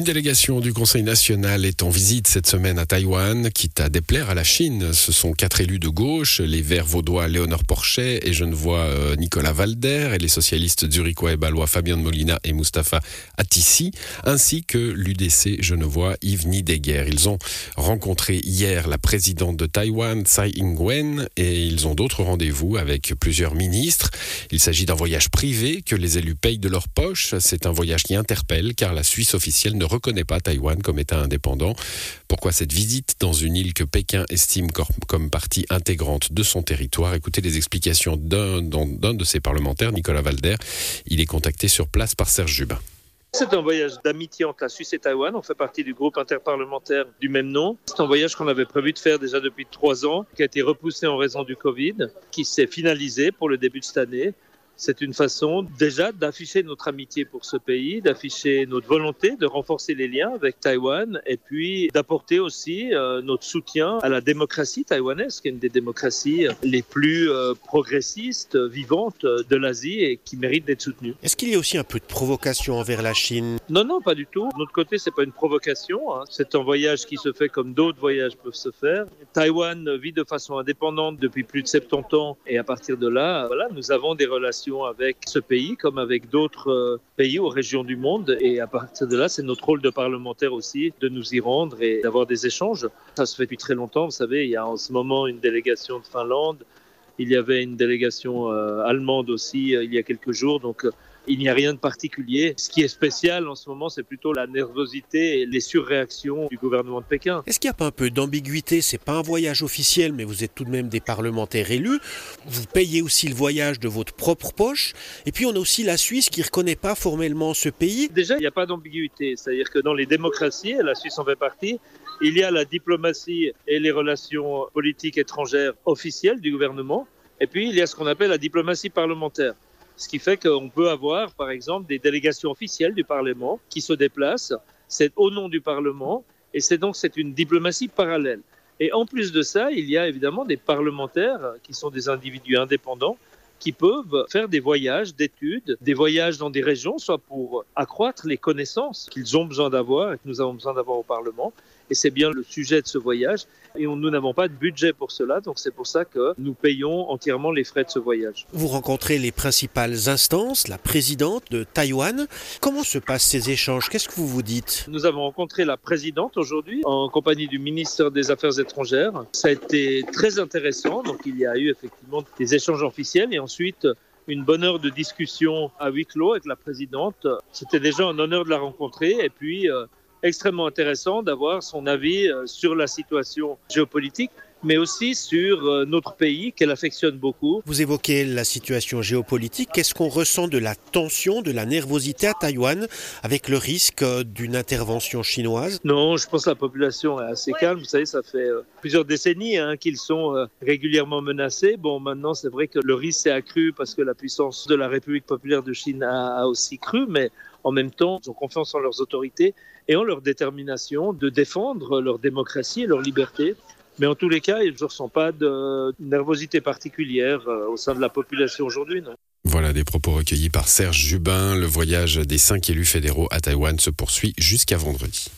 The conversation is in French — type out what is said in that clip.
Une délégation du Conseil national est en visite cette semaine à Taïwan, quitte à déplaire à la Chine. Ce sont quatre élus de gauche, les Verts vaudois Léonore Porchet et Genevois euh, Nicolas Valder, et les socialistes zurichois et balois Fabien Molina et Mustapha Atissi, ainsi que l'UDC genevois Yves Nideguer. Ils ont rencontré hier la présidente de Taïwan, Tsai Ing-wen, et ils ont d'autres rendez-vous avec plusieurs ministres. Il s'agit d'un voyage privé que les élus payent de leur poche. C'est un voyage qui interpelle car la Suisse officielle ne reconnaît pas Taïwan comme État indépendant. Pourquoi cette visite dans une île que Pékin estime comme partie intégrante de son territoire? Écoutez les explications d'un de ses parlementaires, Nicolas Valder. Il est contacté sur place par Serge Jubin. C'est un voyage d'amitié entre la Suisse et Taïwan. On fait partie du groupe interparlementaire du même nom. C'est un voyage qu'on avait prévu de faire déjà depuis trois ans, qui a été repoussé en raison du Covid, qui s'est finalisé pour le début de cette année c'est une façon déjà d'afficher notre amitié pour ce pays, d'afficher notre volonté de renforcer les liens avec Taïwan et puis d'apporter aussi euh, notre soutien à la démocratie taïwanaise, qui est une des démocraties les plus euh, progressistes, vivantes de l'Asie et qui mérite d'être soutenue. Est-ce qu'il y a aussi un peu de provocation envers la Chine? Non, non, pas du tout. De notre côté, c'est pas une provocation. Hein. C'est un voyage qui se fait comme d'autres voyages peuvent se faire. Taïwan vit de façon indépendante depuis plus de 70 ans et à partir de là, voilà, nous avons des relations avec ce pays comme avec d'autres euh, pays ou régions du monde. Et à partir de là, c'est notre rôle de parlementaire aussi de nous y rendre et d'avoir des échanges. Ça se fait depuis très longtemps. Vous savez, il y a en ce moment une délégation de Finlande. Il y avait une délégation euh, allemande aussi euh, il y a quelques jours. Donc, il n'y a rien de particulier. Ce qui est spécial en ce moment, c'est plutôt la nervosité et les surréactions du gouvernement de Pékin. Est-ce qu'il n'y a pas un peu d'ambiguïté? C'est pas un voyage officiel, mais vous êtes tout de même des parlementaires élus. Vous payez aussi le voyage de votre propre poche. Et puis on a aussi la Suisse qui ne reconnaît pas formellement ce pays. Déjà, il n'y a pas d'ambiguïté. C'est-à-dire que dans les démocraties, et la Suisse en fait partie, il y a la diplomatie et les relations politiques étrangères officielles du gouvernement. Et puis, il y a ce qu'on appelle la diplomatie parlementaire. Ce qui fait qu'on peut avoir, par exemple, des délégations officielles du Parlement qui se déplacent. C'est au nom du Parlement et c'est donc c'est une diplomatie parallèle. Et en plus de ça, il y a évidemment des parlementaires qui sont des individus indépendants qui peuvent faire des voyages d'études, des voyages dans des régions, soit pour accroître les connaissances qu'ils ont besoin d'avoir et que nous avons besoin d'avoir au Parlement. Et c'est bien le sujet de ce voyage. Et nous n'avons pas de budget pour cela, donc c'est pour ça que nous payons entièrement les frais de ce voyage. Vous rencontrez les principales instances, la présidente de Taïwan. Comment se passent ces échanges? Qu'est-ce que vous vous dites? Nous avons rencontré la présidente aujourd'hui en compagnie du ministre des Affaires étrangères. Ça a été très intéressant, donc il y a eu effectivement des échanges officiels et ensuite une bonne heure de discussion à huis clos avec la présidente. C'était déjà un honneur de la rencontrer et puis euh, extrêmement intéressant d'avoir son avis euh, sur la situation géopolitique mais aussi sur euh, notre pays qu'elle affectionne beaucoup. Vous évoquez la situation géopolitique. Qu'est-ce qu'on ressent de la tension, de la nervosité à Taïwan avec le risque euh, d'une intervention chinoise? Non, je pense que la population est assez calme. Vous savez, ça fait plusieurs décennies hein, qu'ils sont régulièrement menacés. Bon, maintenant, c'est vrai que le risque s'est accru parce que la puissance de la République populaire de Chine a, a aussi cru, mais en même temps, ils ont confiance en leurs autorités et en leur détermination de défendre leur démocratie et leur liberté. Mais en tous les cas, ils ne ressentent pas de nervosité particulière euh, au sein de la population aujourd'hui. Voilà des propos recueillis par Serge Jubin. Le voyage des cinq élus fédéraux à Taïwan se poursuit jusqu'à vendredi.